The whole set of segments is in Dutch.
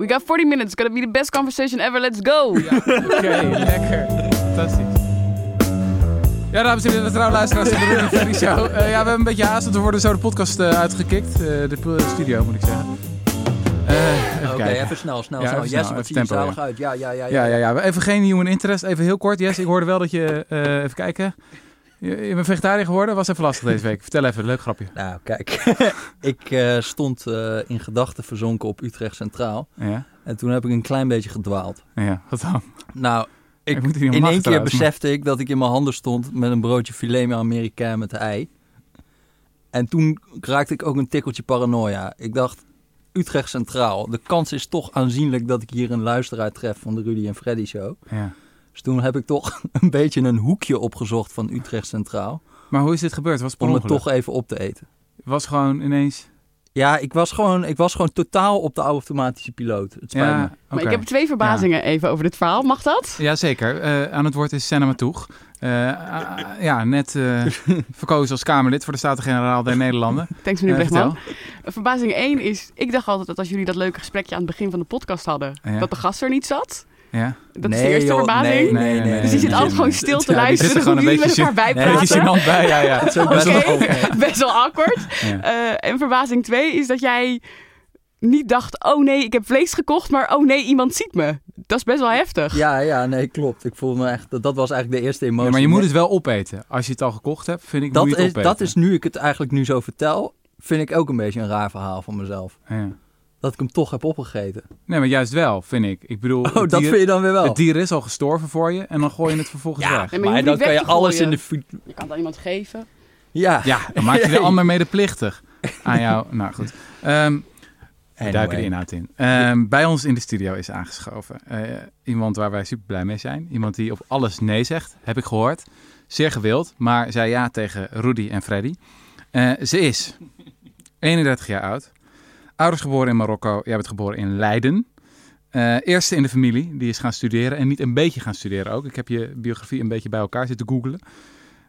We got 40 minutes. It's gonna be the best conversation ever. Let's go. Oké, lekker. Fantastisch. Ja, dames en heren, we trouwens luisteraars van de Rudy Ferry Show. Eh, ja, we hebben een beetje haast, want we worden zo de podcast eh, uitgekikt. Eh, de studio, moet ik zeggen. Eh, even Oké, kijken. even snel, snel, Ja, snel. even Yes, snel, wat zie je tempo, zalig ja. uit. Ja, ja, ja. Ja, ja, ja. Even geen human interest. Even heel kort. Yes, ik hoorde wel dat je... eh, even kijken. Je, je bent vegetariër geworden. Was even lastig deze week. Vertel even, leuk grapje. Nou, kijk. ik eh, stond eh, in gedachten verzonken op Utrecht Centraal. Ja, En toen heb ik een klein beetje gedwaald. ja. Wat dan? Nou, ik, in één keer maar- besefte ik dat ik in mijn handen stond met een broodje filet met Amerikaan met ei. En toen raakte ik ook een tikkeltje paranoia. Ik dacht, Utrecht Centraal. De kans is toch aanzienlijk dat ik hier een luisteraar tref van de Rudy en Freddy show. Ja. Dus toen heb ik toch een beetje een hoekje opgezocht van Utrecht Centraal. Maar hoe is dit gebeurd? Was het Om het toch even op te eten. Was gewoon ineens... Ja, ik was gewoon, ik was gewoon totaal op de automatische piloot. Het spijt me. Ja, Maar oké. ik heb twee verbazingen even over dit verhaal. Mag dat? Jazeker. Eh aan het woord is Senna Matoeg. Eh, ah, ja, net eh, verkozen als Kamerlid voor de Staten-Generaal der Nederlanden. Thanks meneer Brechtman. Verbazing 1 is, ik dacht altijd dat als jullie dat leuke gesprekje aan het begin van de podcast hadden, Ja. dat de gast er niet zat. Ja. Dat is de eerste joh, verbazing. Nee, Nee, nee, nee, nee. nee, Dus die zit nee, altijd nee, gewoon nee. stil te Ja, die zit er luisteren gewoon hoe een jullie met beetje elkaar Nee, beetje bijpraten. gênant bij, ja, ja. Het is ook best wel Oké, oké. best wel awkward. Ja. Eh, en verbazing 2 is dat jij niet dacht, oh nee, ik heb vlees gekocht, maar oh nee, iemand ziet me. Dat is best wel heftig. Ja, ja, nee, klopt. Ik voel me echt, dat, dat was eigenlijk de eerste emotie. Ja, maar je moet het wel opeten. Als je het al gekocht hebt, vind ik, dat moet je het is, opeten. dat is nu ik het eigenlijk nu zo vertel, vind ik ook een beetje een raar verhaal van mezelf. Ja. Dat ik hem toch heb opgegeten. Nee, maar juist wel, vind ik. Ik bedoel, Oh, dat dier, vind je dan weer wel. het dier is al gestorven voor je en dan gooi je het vervolgens ja, weg. Nee, maar dan kan je alles gooien. in de... Je kan het aan iemand geven. Ja. Ja, dan maak je de ander medeplichtig aan jou. Nou goed. Ehm we Anyway. duiken de inhoud in. Ehm, bij ons in de studio is aangeschoven eh, iemand waar wij super blij mee zijn. Iemand die op alles nee zegt, heb ik gehoord. Zeer gewild, maar zei ja tegen Rudy en Freddy. Eh, ze is 31 jaar oud. Ouders geboren in Marokko. Jij bent geboren in Leiden. Eh, eerste in de familie, die is gaan studeren. En niet een beetje gaan studeren ook. Ik heb je biografie een beetje bij elkaar zitten googlen.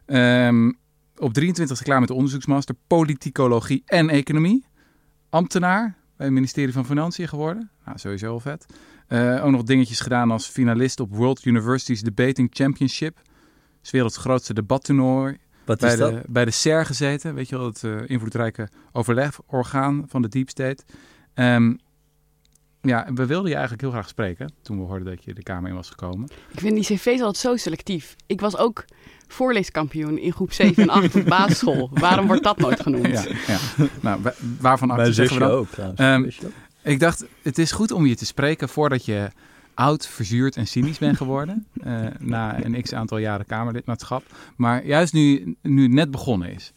Ehm, op 23e klaar met de onderzoeksmaster politicologie en economie. Ambtenaar bij het ministerie van Financiën geworden. Nou, sowieso wel vet. Eh, ook nog dingetjes gedaan als finalist op World Universities Debating Championship. Is werelds grootste debattoernooi. Wat Bij is dat? de, bij de SER gezeten. Weet je wel, het eh, invloedrijke overlegorgaan van de Deep State. Ehm, ja, we wilden je eigenlijk heel graag spreken toen we hoorden dat je de Kamer in was gekomen. Ik vind die cv's altijd zo selectief. Ik was ook voorleeskampioen in groep 7 en 8 op basisschool. Waarom wordt dat nooit genoemd? Ja, ja. Nou, wa- waarvan acte zeggen we dan? ook. Ehm, dat? Ik dacht, het is goed om je te spreken voordat je oud, verzuurd en cynisch bent geworden. eh, na een x aantal jaren Kamerlidmaatschap. Maar juist nu, nu net begonnen is.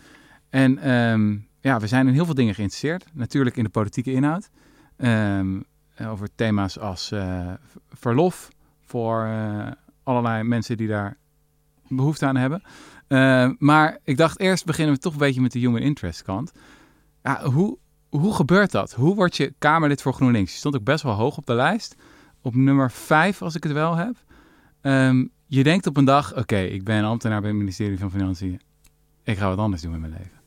En ehm, ja, we zijn in heel veel dingen geïnteresseerd. Natuurlijk in de politieke inhoud. Ehm, over thema's als eh, verlof voor eh, allerlei mensen die daar behoefte aan hebben. Eh, maar ik dacht eerst beginnen we toch een beetje met de human interest kant. Ja, hoe, hoe gebeurt dat? Hoe word je Kamerlid voor GroenLinks? Je stond ook best wel hoog op de lijst. Op nummer 5, als ik het wel heb. Ehm, je denkt op een dag, oké, ik ben ambtenaar bij het ministerie van Financiën. Ik ga wat anders doen met mijn leven.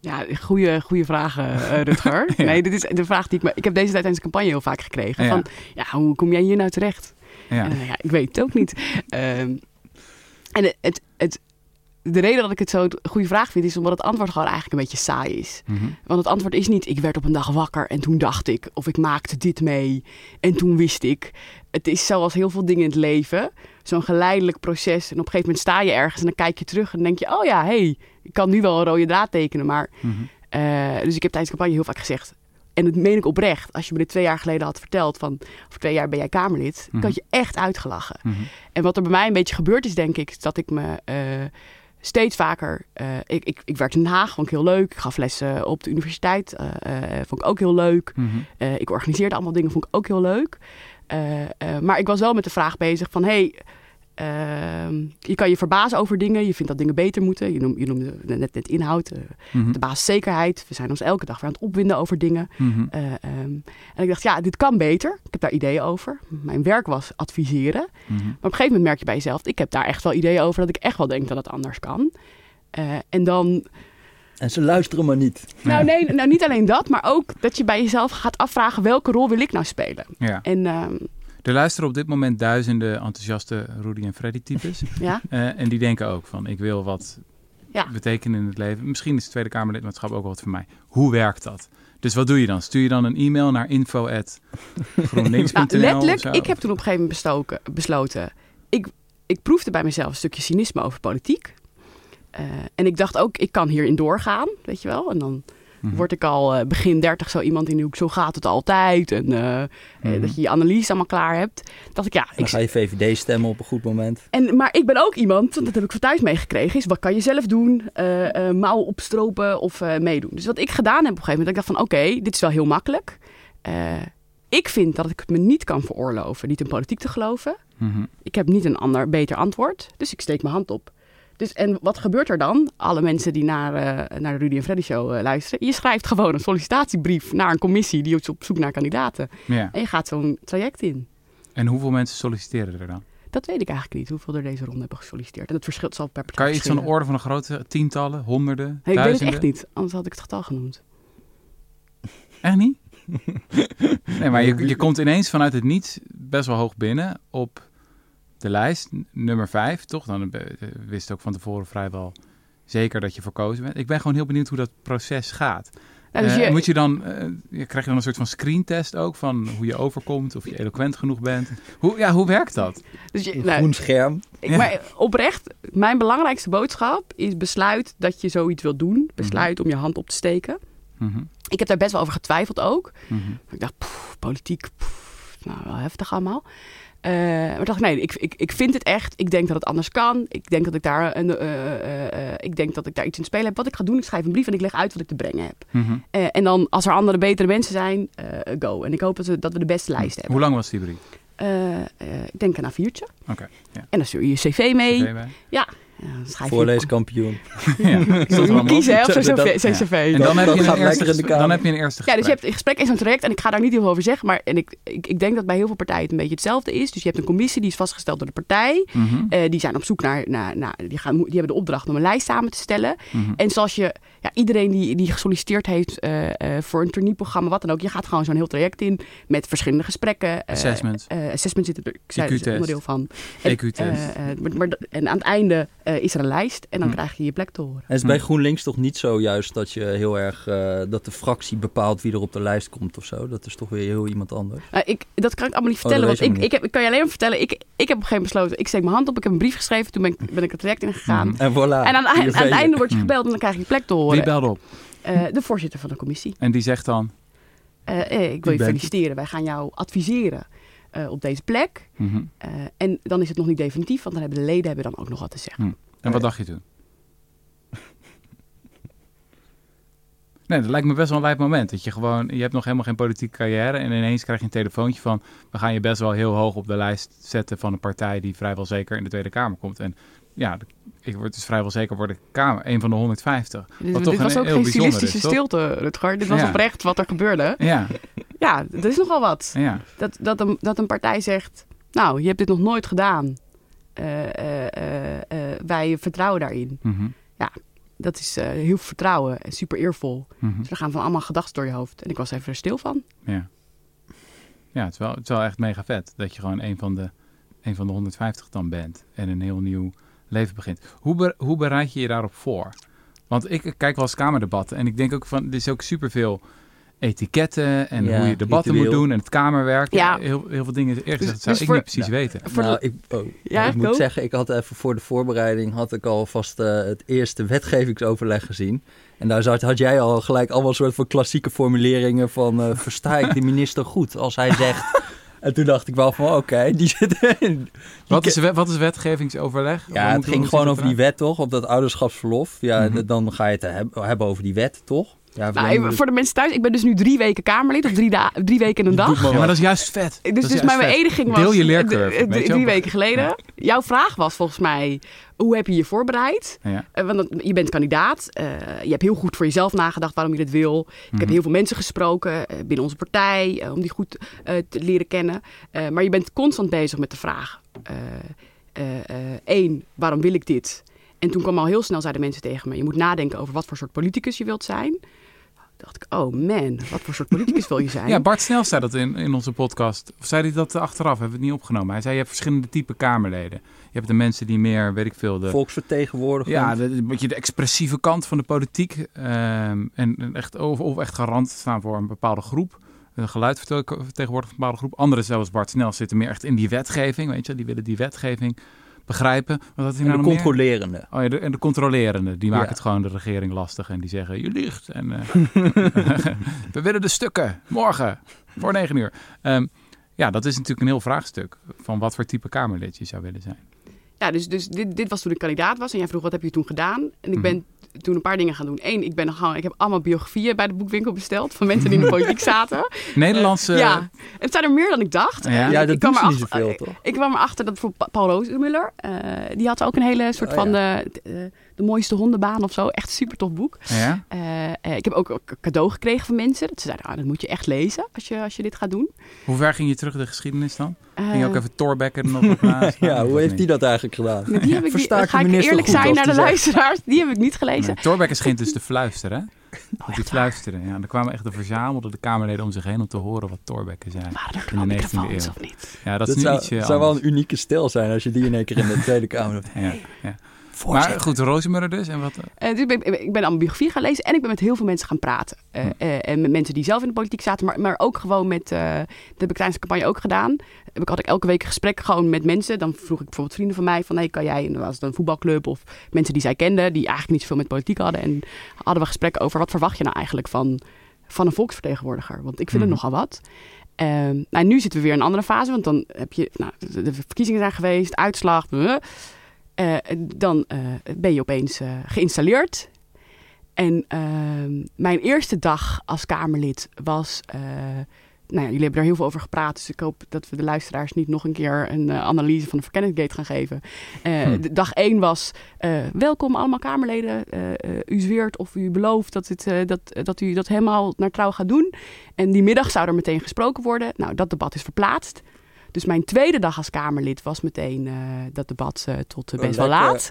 Ja, goede, goede vragen, eh, Rutger. Ja. Nee, dit is de vraag die ik me... Ik heb deze tijd tijdens de campagne heel vaak gekregen. Ja. Van, ja, hoe kom jij hier nou terecht? Ja, En dan, ja, ik weet het ook niet. Ehm, en het, het, het, de reden dat ik het zo een goede vraag vind, is omdat het antwoord gewoon eigenlijk een beetje saai is. Mhm. Want het antwoord is niet, ik werd op een dag wakker en toen dacht ik, of ik maakte dit mee en toen wist ik. Het is zoals heel veel dingen in het leven, zo'n geleidelijk proces. En op een gegeven moment sta je ergens en dan kijk je terug en denk je, oh ja, hé, hey, ik kan nu wel een rode draad tekenen. Maar, Mhm. eh, dus ik heb tijdens de campagne heel vaak gezegd, en dat meen ik oprecht, als je me dit twee jaar geleden had verteld, van over twee jaar ben jij Kamerlid, Mhm. ik had je echt uitgelachen. Mhm. En wat er bij mij een beetje gebeurd is, denk ik, is dat ik me eh, steeds vaker. eh, ik, ik, ik werkte in Den Haag, vond ik heel leuk. Ik gaf lessen op de universiteit, eh, eh, vond ik ook heel leuk. Mhm. Ik organiseerde allemaal dingen, vond ik ook heel leuk. Maar ik was wel met de vraag bezig van, hey, ehm, je kan je verbazen over dingen. Je vindt dat dingen beter moeten. Je noemde, je noemde net, net inhoud, eh, Mhm. de basiszekerheid. We zijn ons elke dag weer aan het opwinden over dingen. Mhm. Eh, ehm, en ik dacht, ja, dit kan beter. Ik heb daar ideeën over. Mijn werk was adviseren. Mhm. Maar op een gegeven moment merk je bij jezelf, ik heb daar echt wel ideeën over dat ik echt wel denk dat het anders kan. Eh, en dan En ze luisteren maar niet. Nou, nee, nou niet alleen dat, maar ook dat je bij jezelf gaat afvragen welke rol wil ik nou spelen. Ja. En ehm, Er luisteren op dit moment duizenden enthousiaste Rudy en Freddy types. ja, Eh, en die denken ook van, ik wil wat Ja. betekenen in het leven. Misschien is het Tweede Kamerlidmaatschap ook wat voor mij. Hoe werkt dat? Dus wat doe je dan? Stuur je dan een e-mail naar info@groenlinks.nl nou, letterlijk, ik heb toen op een gegeven moment bestoken, besloten. Ik, ik proefde bij mezelf een stukje cynisme over politiek. Eh, en ik dacht ook, ik kan hierin doorgaan, weet je wel. En dan Mhm. word ik al eh, begin 30 zo iemand in die hoek, zo gaat het altijd. En eh, eh, Mhm. dat je je analyse allemaal klaar hebt. Dacht ik, ja, Dan ik, ga je VVD stemmen op een goed moment. En, maar ik ben ook iemand, dat heb ik van thuis meegekregen, is wat kan je zelf doen? Mouwen opstropen of meedoen. Dus wat ik gedaan heb op een gegeven moment, ik dacht van oké, dit is wel heel makkelijk. Ik vind dat ik het me niet kan veroorloven niet in politiek te geloven. Mhm. Ik heb niet een ander beter antwoord, dus ik steek mijn hand op. Dus, en wat gebeurt er dan? Alle mensen die naar, eh, naar de Rudy en Freddy show eh, luisteren. Je schrijft gewoon een sollicitatiebrief naar een commissie die is op zoek naar kandidaten. Ja. En je gaat zo'n traject in. En hoeveel mensen solliciteren er dan? Dat weet ik eigenlijk niet, hoeveel er deze ronde hebben gesolliciteerd. En dat verschilt zal per partij Kan je iets van de orde van een grote tientallen, honderden, Nee, ik weet het duizenden? echt niet, anders had ik het getal genoemd. Echt niet? nee, maar je, je komt ineens vanuit het niets best wel hoog binnen op de lijst, nummer 5, toch? Dan eh, wist ook van tevoren vrijwel zeker dat je verkozen bent. Ik ben gewoon heel benieuwd hoe dat proces gaat. Dus Eh, je, moet je dan, eh, je krijg je dan een soort van screentest ook van hoe je overkomt, of je eloquent genoeg bent? Hoe, ja, hoe werkt dat? dus je, Een nou, groen scherm. ik, Ja. maar oprecht, mijn belangrijkste boodschap is besluit dat je zoiets wilt doen. Besluit om je hand op te steken. Mhm, Ik heb daar best wel over getwijfeld ook. mhm. Ik dacht, politiek, nou wel heftig allemaal. Eh, maar ik dacht, nee, ik, ik, ik vind het echt. Ik denk dat het anders kan. Ik denk dat ik daar, een, eh, eh, ik denk dat ik daar iets in spelen heb. Wat ik ga doen, ik schrijf een brief en ik leg uit wat ik te brengen heb. Mhm. En dan, als er andere, betere mensen zijn, go. En ik hoop dat we, dat we de beste lijst hebben. Hoe lang was die brief? Ik denk een A4'tje. Oké. En dan stuur je je cv mee. CV bij? Ja, je... Voorleeskampioen. Ja, kiezen of Dat- zijn dat- cv. zijn ja. cv. En Dat- dan heb, dat je een eerste, dan heb je een eerste Ja, gesprek. dus je hebt een gesprek in zo'n traject en ik ga daar niet heel veel over zeggen. Maar en ik, ik, ik denk dat bij heel veel partijen het een beetje hetzelfde is. Dus je hebt een commissie die is vastgesteld door de partij. Mhm, Eh, die zijn op zoek naar, naar, naar die, gaan, die hebben de opdracht om een lijst samen te stellen. mhm. En zoals je, ja, iedereen die, die gesolliciteerd heeft eh, eh, voor een tourneeprogramma, wat dan ook, je gaat gewoon zo'n heel traject in met verschillende gesprekken. eh, Assessment. assessment zit er, ik zei, er onderdeel van. En, EQ-test. eh, eh, maar, maar, en aan het einde eh, is er een lijst en dan Hm. krijg je je plek te horen. En is het bij Hm. GroenLinks toch niet zo juist dat je heel erg eh, dat de fractie bepaalt wie er op de lijst komt of zo? Dat is toch weer heel iemand anders. Nou, ik, dat kan ik allemaal niet Oh, vertellen. want ik, ik, heb, ik kan je alleen maar vertellen. Ik, ik heb op een gegeven moment besloten. Ik steek mijn hand op. Ik heb een brief geschreven. Toen ben ik, ben ik het traject ingegaan. Mhm. En voilà. En aan, aan, het einde word je gebeld en dan krijg je je plek te Wie horen. belde op? Eh, de voorzitter van de commissie. En die zegt dan... Eh, eh, ik wil je feliciteren. Wij gaan jou adviseren eh, op deze plek. mhm. Eh, en dan is het nog niet definitief. Want dan hebben de leden hebben dan ook nog wat te zeggen. En wat dacht je toen? Nee, dat lijkt me best wel een lijp moment. Dat je gewoon, je hebt nog helemaal geen politieke carrière en ineens krijg je een telefoontje van, we gaan je best wel heel hoog op de lijst zetten van een partij die vrijwel zeker in de Tweede Kamer komt. En ja, ik word dus vrijwel zeker worden Kamer, een van de 150. Dit, Wat dit toch was een ook heel geen stilistische stilte, Rutger. Dit was Ja. oprecht wat er gebeurde. Ja, Ja, dat is nogal wat. ja. Dat, dat, een, dat een partij zegt, nou, je hebt dit nog nooit gedaan. Eh, eh, eh, wij vertrouwen daarin. Mhm, Dat is heel veel vertrouwen en super eervol. mhm. Dus er gaan van allemaal gedachten door je hoofd. En ik was even er stil van. Ja, ja het, is wel, het is wel echt mega vet dat je gewoon een van de, een van de 150 dan bent en een heel nieuw leven begint. Hoe, be- hoe bereid je je daarop voor? Want ik kijk wel eens kamerdebatten en ik denk ook van, er is ook superveel etiketten en Ja, hoe je debatten moet doen en het kamerwerk. Ja. Heel, heel veel dingen, eerlijk gezegd, Dus- zou dus ik voor- niet precies Ja. weten. Nou, de- ik, oh, Ja, ik moet zeggen, ik had even voor de voorbereiding had ik alvast eh het eerste wetgevingsoverleg gezien. En daar zat, had jij al gelijk allemaal soort van klassieke formuleringen van eh versta ik de minister goed als hij zegt. en toen dacht ik wel van oké, die zit erin. Wat is, wat is wetgevingsoverleg? Ja, het ging gewoon over die wet toch, op dat ouderschapsverlof. Ja, Mhm. dan ga je het heb- hebben over die wet toch? Ja, Nou, even voor de mensen thuis, ik ben dus nu drie weken Kamerlid. Of drie, da- drie weken in een dag. maar Ja, maar dat is juist vet. Dus, is dus juist mijn beëdiging was Deel je leercurve, je drie weken geleden. Jouw vraag was volgens mij, hoe heb je je voorbereid? Ja. Eh, want je bent kandidaat. eh, je hebt heel goed voor jezelf nagedacht waarom je dit wil. Ik Mhm. heb heel veel mensen gesproken eh, binnen onze partij om die goed te leren kennen. Eh, maar je bent constant bezig met de vraag: eh, eh, eh, één, waarom wil ik dit? En En toen kwam al heel snel, zeiden mensen tegen me... je moet nadenken over wat voor soort politicus je wilt zijn. Dacht ik, oh man, wat voor soort politicus wil je zijn? Ja, Bart Snel zei dat in, in onze podcast. Of zei hij dat achteraf? Hebben we het niet opgenomen. Hij zei, je hebt verschillende type Kamerleden. Je hebt de mensen die meer, weet ik veel... De, Volksvertegenwoordiger. ja, de, een beetje de expressieve kant van de politiek. ehm, en en echt, of, of echt garant staan voor een bepaalde groep. Een geluidvertegenwoordiger van een bepaalde groep. Anderen, zoals Bart Snel, zitten meer echt in die wetgeving. Weet je, die willen die wetgeving begrijpen. Wat had hij En nou de meer? controlerende. Oh ja, de, en de controlerende, die maken Ja. het gewoon de regering lastig. En die zeggen, je liegt. En, eh, we willen de stukken, morgen, voor negen uur. Ehm, ja, dat is natuurlijk een heel vraagstuk. Van wat voor type Kamerlid je zou willen zijn. Ja, dus, dus dit, dit was toen ik kandidaat was. En jij vroeg, wat heb je toen gedaan? En ik Mhm. ben toen een paar dingen gaan doen. Eén, ik, ben gewoon, ik heb allemaal biografieën bij de boekwinkel besteld. Van mensen die in de politiek zaten. Nederlandse... ja, en het zijn er meer dan ik dacht. Ja? Ja, ik dat kwam ze niet zoveel, toch? Ik kwam erachter dat voor Pa- Paul Rozemuller, eh die had ook een hele soort Oh, van ja. de, de, mooiste hondenbaan of zo. Echt super tof boek. Ja? Eh, eh, ik heb ook een cadeau gekregen van mensen. Dat ze zeiden, ah, dat moet je echt lezen als je, als je dit gaat doen. Hoe ver ging je terug de geschiedenis dan? Eh, Ging je ook even Thorbecke er nog op naast? Ja, hoe heeft die dat eigenlijk gedaan? die heb ik niet, Versta ik ga ik eerlijk zijn naar de zegt- luisteraars. Die heb ik niet gelezen. Nee, Thorbecke schijnt dus te fluisteren, hè? Oh, Die fluisteren, ja. Er kwamen echt de verzamelde de Kamerleden om zich heen om te horen wat Thorbecke zei. Waren er In de 19e microfoons eeuw. of niet? Ja, dat, Dat, is nu zou, ietsje zou wel een unieke stijl zijn als je die in één keer in de Tweede Kamer hebt. Ja, ja. Maar goed, Rozemuller dus. En wat, Eh, dus ik, ben, ik ben biografie gaan lezen en ik ben met heel veel mensen gaan praten. Eh, Hm. eh, en met mensen die zelf in de politiek zaten, maar, maar ook gewoon met, eh dat heb ik tijdens de campagne ook gedaan. Heb ik had ik elke week een gesprek gewoon met mensen. Dan vroeg ik bijvoorbeeld vrienden van mij van, hey, kan jij, en dan was het een voetbalclub of mensen die zij kenden, die eigenlijk niet zoveel met politiek hadden. En hadden we gesprekken over, wat verwacht je nou eigenlijk van, van een volksvertegenwoordiger? Want ik vind Mhm. het nogal wat. Ehm, nou, nu zitten we weer in een andere fase, want dan heb je, nou, de, de verkiezingen zijn geweest, uitslag, bleh. Eh, dan eh, ben je opeens eh, geïnstalleerd. En ehm, mijn eerste dag als Kamerlid was. nou ja, jullie hebben er heel veel over gepraat. Dus ik hoop dat we de luisteraars niet nog een keer een analyse van de verkenningsgate gaan geven. Hm. de dag één was. welkom allemaal Kamerleden. U zweert of u belooft dat, het, dat, dat u dat helemaal naar trouw gaat doen. En die middag zou er meteen gesproken worden. Nou, dat debat is verplaatst. Dus mijn tweede dag als Kamerlid was meteen eh, dat debat eh, tot eh, Oh, best wel laat.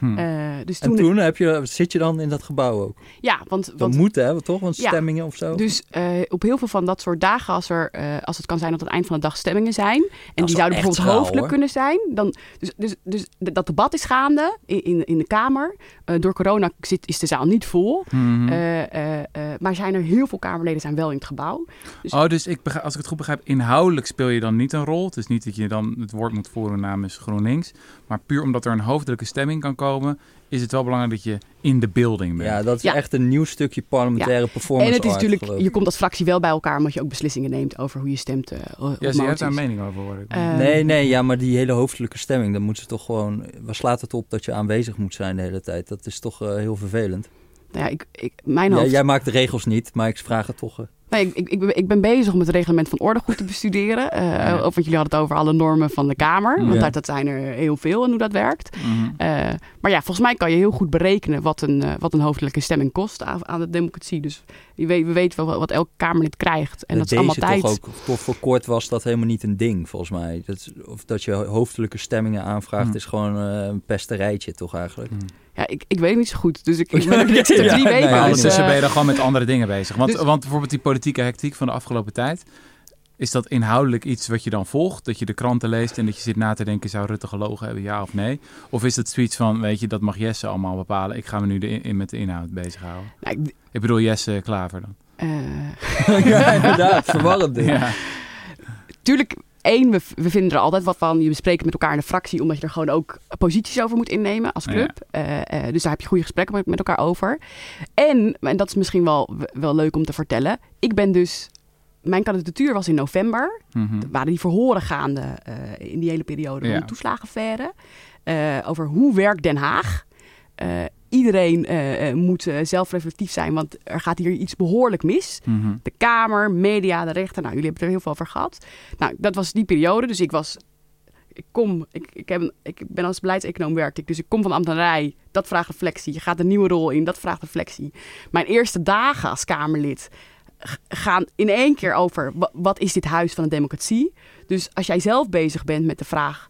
Hm. Eh, dus En toen, heb je, zit je dan in dat gebouw ook? ja, want, Dat want moet hè, toch? Want Ja. stemmingen of zo. dus eh, op heel veel van dat soort dagen, als, er, eh, als het kan zijn dat het eind van de dag stemmingen zijn, en die zouden bijvoorbeeld hoofdelijk hoor. kunnen zijn, dan, dus, dus, dus dat debat is gaande in, in, in de Kamer. Door corona zit, is de zaal niet vol, Mhm. Maar zijn er heel veel Kamerleden zijn wel in het gebouw. Dus- Oh, dus ik begrijp, als ik het goed begrijp, inhoudelijk speel je dan niet een rol. Het is niet dat je dan het woord moet voeren namens GroenLinks. Maar puur omdat er een hoofdelijke stemming kan komen, is het wel belangrijk dat je in de building bent. ja, dat is Ja. echt een nieuw stukje parlementaire performance En het is art, natuurlijk, je komt als fractie wel bij elkaar omdat je ook beslissingen neemt over hoe je stemt. eh, op ja, ze heeft daar mening over, hoor ik. Eh, Nee, nee, ja, maar die hele hoofdelijke stemming, dan moeten ze toch gewoon... Waar slaat het op dat je aanwezig moet zijn de hele tijd? Dat is toch eh, heel vervelend. Nou ja, ik, ik, mijn Ja, jij maakt de regels niet, maar ik vraag het toch. Nee, ik, ik, ik, ben, ik ben bezig om het reglement van orde goed te bestuderen. Eh, Ja. Of want jullie hadden het over alle normen van de Kamer. Want Ja. dat, dat zijn er heel veel en hoe dat werkt. Mhm. Eh, maar ja, volgens mij kan je heel goed berekenen wat een, eh, wat een hoofdelijke stemming kost aan, aan de democratie. Dus je weet, we weten wel wat elk Kamerlid krijgt. En dat, is allemaal tijd. toch ook, tot voor kort was dat helemaal niet een ding, volgens mij. Dat, of dat je hoofdelijke stemmingen aanvraagt, Hm. is gewoon een pesterijtje, toch eigenlijk? Mhm. Ja, ik, ik weet het niet zo goed. Dus ik, ik ben er drie weken. dus, Ondertussen eh, ben je dan gewoon met andere dingen bezig. Want, dus- want bijvoorbeeld die politieke hectiek van de afgelopen tijd. Is dat inhoudelijk iets wat je dan volgt? Dat je de kranten leest en dat je zit na te denken... zou Rutte gelogen hebben, ja of nee? Of is het zoiets van, weet je, dat mag Jesse allemaal bepalen. Ik ga me nu de in, in- met de inhoud bezighouden. nou, ik- Ik bedoel Jesse Klaver dan. eh, ja, inderdaad, verwarrend. Ja. tuurlijk, één, we, we vinden er altijd wat van. Je bespreekt met elkaar in de fractie, omdat je er gewoon ook posities over moet innemen als club. Eh, eh, dus daar heb je goede gesprekken met, met elkaar over. En, en dat is misschien wel, wel leuk om te vertellen. Ik ben dus, mijn kandidatuur was in november. Er waren die verhoren gaande eh, in die hele periode Ja. de toeslagenaffaire. Over hoe werkt Den Haag. Eh, iedereen eh, eh, moet eh, zelfreflectief zijn, want er gaat hier iets behoorlijk mis Mhm. de Kamer, media, de rechter. Nou, jullie hebben er heel veel over gehad. Nou, dat was die periode. Dus ik was. Ik kom, ik, ik, heb, ik ben als beleidseconoom werkte ik. Dus ik kom van de ambtenarij. Dat vraagt reflectie. Je gaat een nieuwe rol in. Dat vraagt reflectie. Mijn eerste dagen als Kamerlid gaan in één keer over wa- wat is dit huis van de democratie. Dus als jij zelf bezig bent met de vraag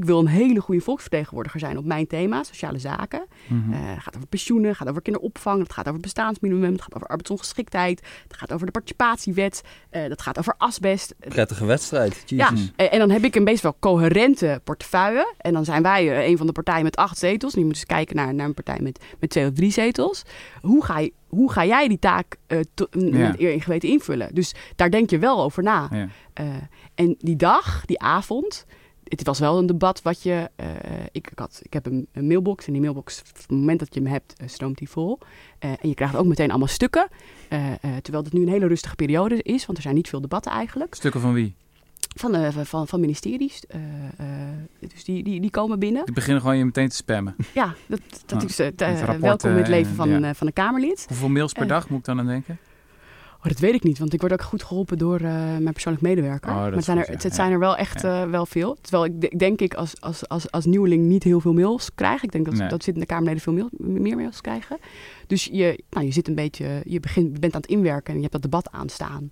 ik wil een hele goede volksvertegenwoordiger zijn op mijn thema, sociale zaken. Mhm. Eh, het gaat over pensioenen, het gaat over kinderopvang, het gaat over bestaansminimum, het gaat over arbeidsongeschiktheid, het gaat over de participatiewet, eh dat gaat over asbest. Prettige wedstrijd. Ja, Jezus. eh, en dan heb ik een best wel coherente portefeuille. En dan zijn wij eh, een van de partijen met acht zetels. Je moet eens kijken naar, naar een partij met, met twee of drie zetels. Hoe ga, je, hoe ga jij die taak eh, to- Ja. met eer en geweten invullen? Dus daar denk je wel over na. Ja. Eh, en die dag, die avond, het was wel een debat wat je... eh, ik, ik, had, ik heb een, een mailbox en die mailbox, op het moment dat je hem hebt, eh, stroomt die vol. Eh, en je krijgt ook meteen allemaal stukken. Terwijl het nu een hele rustige periode is, want er zijn niet veel debatten eigenlijk. Stukken van wie? Van, eh, van, van ministeries. dus die, die, die komen binnen. Die beginnen gewoon je meteen te spammen. Ja, dat, dat is het. welkom in het leven en- van, ja. van een Kamerlid. Hoeveel mails per dag moet ik dan aan denken? Oh, dat weet ik niet, want ik word ook goed geholpen door eh, mijn persoonlijk medewerker. Oh, maar het zijn, er, goed, het, ja. het zijn er wel echt eh, wel veel. Terwijl ik de- denk ik als, als, als, als nieuweling niet heel veel mails krijg. Ik denk dat, Nee. dat zit in de Kamerleden veel mail, meer mails krijgen. Dus je, nou, je zit een beetje, je, begint, je bent aan het inwerken en je hebt dat debat aanstaan.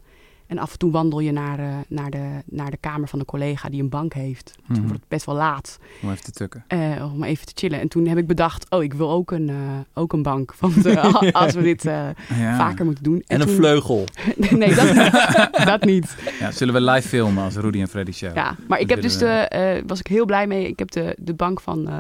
En af en toe wandel je naar, eh, naar, de, naar de kamer van een collega die een bank heeft. Toen Mhm. wordt het best wel laat. Om even te tukken. Eh, om even te chillen. En toen heb ik bedacht, oh, ik wil ook een, eh, ook een bank. Want als we dit eh, Ja. vaker moeten doen. En een toen- vleugel. nee, dat niet. dat niet. Ja, zullen we live filmen als Rudy en Freddy show? Ja, maar ik heb dus de, eh, was ik heel blij mee. Ik heb de, de bank van, eh,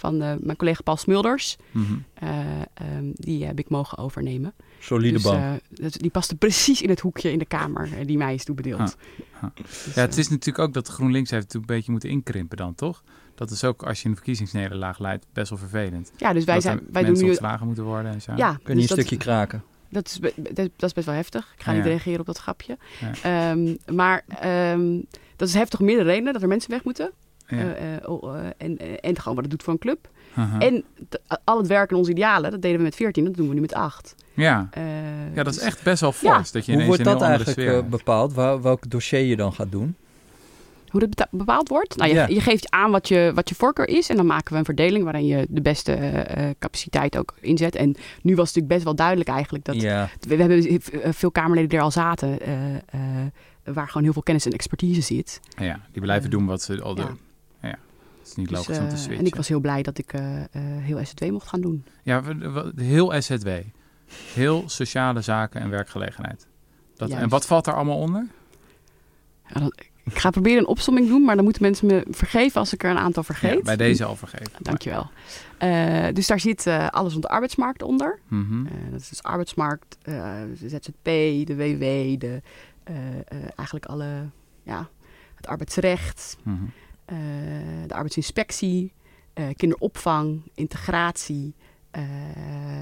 van eh, mijn collega Paul Smulders. Mhm. eh, ehm, die heb ik mogen overnemen. Solide dus, bank. eh, die paste precies in het hoekje in de kamer die mij is toebedeeld. Ah, ah. Dus, Ja, het is natuurlijk ook dat GroenLinks heeft een beetje moeten inkrimpen dan, toch? Dat is ook als je een verkiezingsnederlaag leidt best wel vervelend. ja, dus wij, Dat zijn, wij doen mensen nu... ontslagen moeten worden en zo. Ja, Kun je dus een dat- stukje kraken. Dat is, dat is best wel heftig. Ik ga Ja, niet ja. reageren op dat grapje. Ja. Ehm, maar ehm, dat is heftig om meerdere redenen dat er mensen weg moeten. Ja. Eh, eh, oh, eh, en, en gewoon wat het doet voor een club. En al het werk en onze idealen, dat deden we met 14, dat doen we nu met 8. ja. Eh, ja, dat is dus- echt best wel Ja. fors. Dat je Hoe ineens wordt dat eigenlijk bepaald? Waar, welk dossier je dan gaat doen? Hoe dat bepaald wordt? Nou, je, Ja. je geeft aan wat je, wat je voorkeur is. En dan maken we een verdeling waarin je de beste eh, eh, capaciteit ook inzet. En nu was het natuurlijk best wel duidelijk eigenlijk dat... ja. We, we hebben eh, veel Kamerleden die er al zaten... eh, eh, waar gewoon heel veel kennis en expertise zit. Ja, die blijven doen wat ze al ja. doen. Is niet Dus, logisch om te eh, switchen. en ik was heel blij dat ik eh, eh, heel SZW mocht gaan doen. Ja, heel SZW. Heel sociale zaken en werkgelegenheid. Dat, en wat valt daar allemaal onder? Ja, dan- ik ga proberen een opsomming doen, maar dan moeten mensen me vergeven als ik er een aantal vergeet. Ja, bij deze al vergeven. Dankjewel. Eh dus daar zit eh, alles rond de arbeidsmarkt onder. Mhm. Eh, dat is dus arbeidsmarkt, eh, de ZZP, de WW, de, eh, eh, eigenlijk alle, ja, het arbeidsrecht, Mhm. eh, de arbeidsinspectie, eh, kinderopvang, integratie, eh,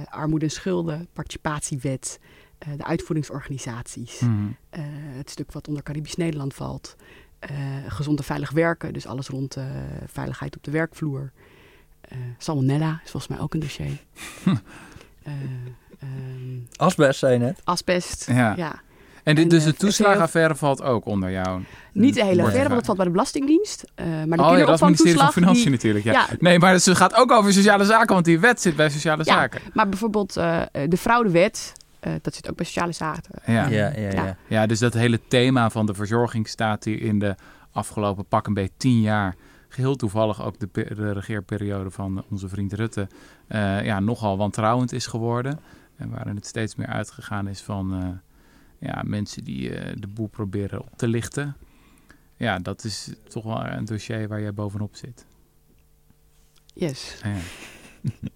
armoede en schulden, participatiewet, eh, de uitvoeringsorganisaties, Mhm. eh, het stuk wat onder Caribisch Nederland valt, eh, gezond en veilig werken, dus alles rond eh, veiligheid op de werkvloer. Eh, salmonella is volgens mij ook een dossier. Eh, ehm, Asbest, zei je net. asbest, Ja. ja. En dit, En, dus eh, de het is toeslagenaffaire valt ook onder jou? Niet de hele affaire, want dat valt bij de Belastingdienst. Eh, maar de Oh ja, dat is het ministerie van. Financiën die- natuurlijk. Ja. ja. Nee, maar het gaat ook over sociale zaken, want die wet zit bij sociale Ja. zaken. Maar bijvoorbeeld eh, de fraudewet, eh, dat zit ook bij sociale zaken. Ja. Ja, ja, ja. Ja. Dus dat hele thema van de verzorging staat hier in de afgelopen pak een beetje tien jaar. Geheel toevallig ook de, pe- de regeerperiode van onze vriend Rutte eh, ja, nogal wantrouwend is geworden. En waarin het steeds meer uitgegaan is van eh, ja, mensen die eh, de boel proberen op te lichten. Ja, dat is toch wel een dossier waar jij bovenop zit. Yes. Ja.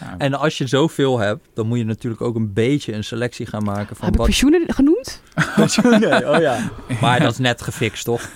Ja, En als je zoveel hebt, dan moet je natuurlijk ook een beetje een selectie gaan maken van Heb ik pensioenen genoemd? nee, oh ja. Maar dat is net gefixt, toch?